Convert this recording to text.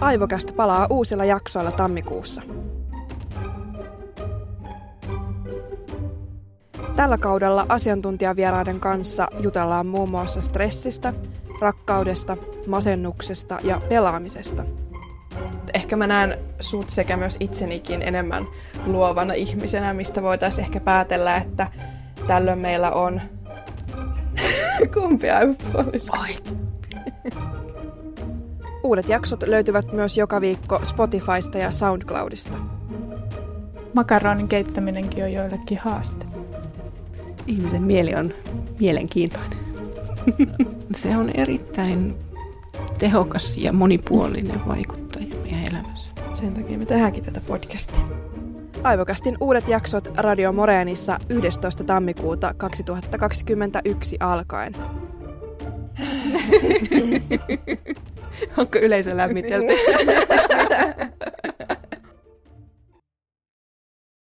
Aivokästä palaa uusilla jaksoilla tammikuussa. Tällä kaudella asiantuntijavieraiden kanssa jutellaan muun muassa stressistä, rakkaudesta, masennuksesta ja pelaamisesta. Ehkä mä näen sut sekä myös itsenikin enemmän luovana ihmisenä, mistä voitaisiin ehkä päätellä, että tällöin meillä on kumpi aivopuolisko. Uudet jaksot löytyvät myös joka viikko Spotifysta ja SoundCloudista. Makaronin keittäminenkin on joillekin haaste. Ihmisen mieli on mielenkiintoinen. Se on erittäin tehokas ja monipuolinen vaikuttaja meidän elämässä. Sen takia me tehdäänkin tätä podcastia. Aivokastin uudet jaksot Radio Moreenissa 11. tammikuuta 2021 alkaen. Onko yleisö lämmitelty?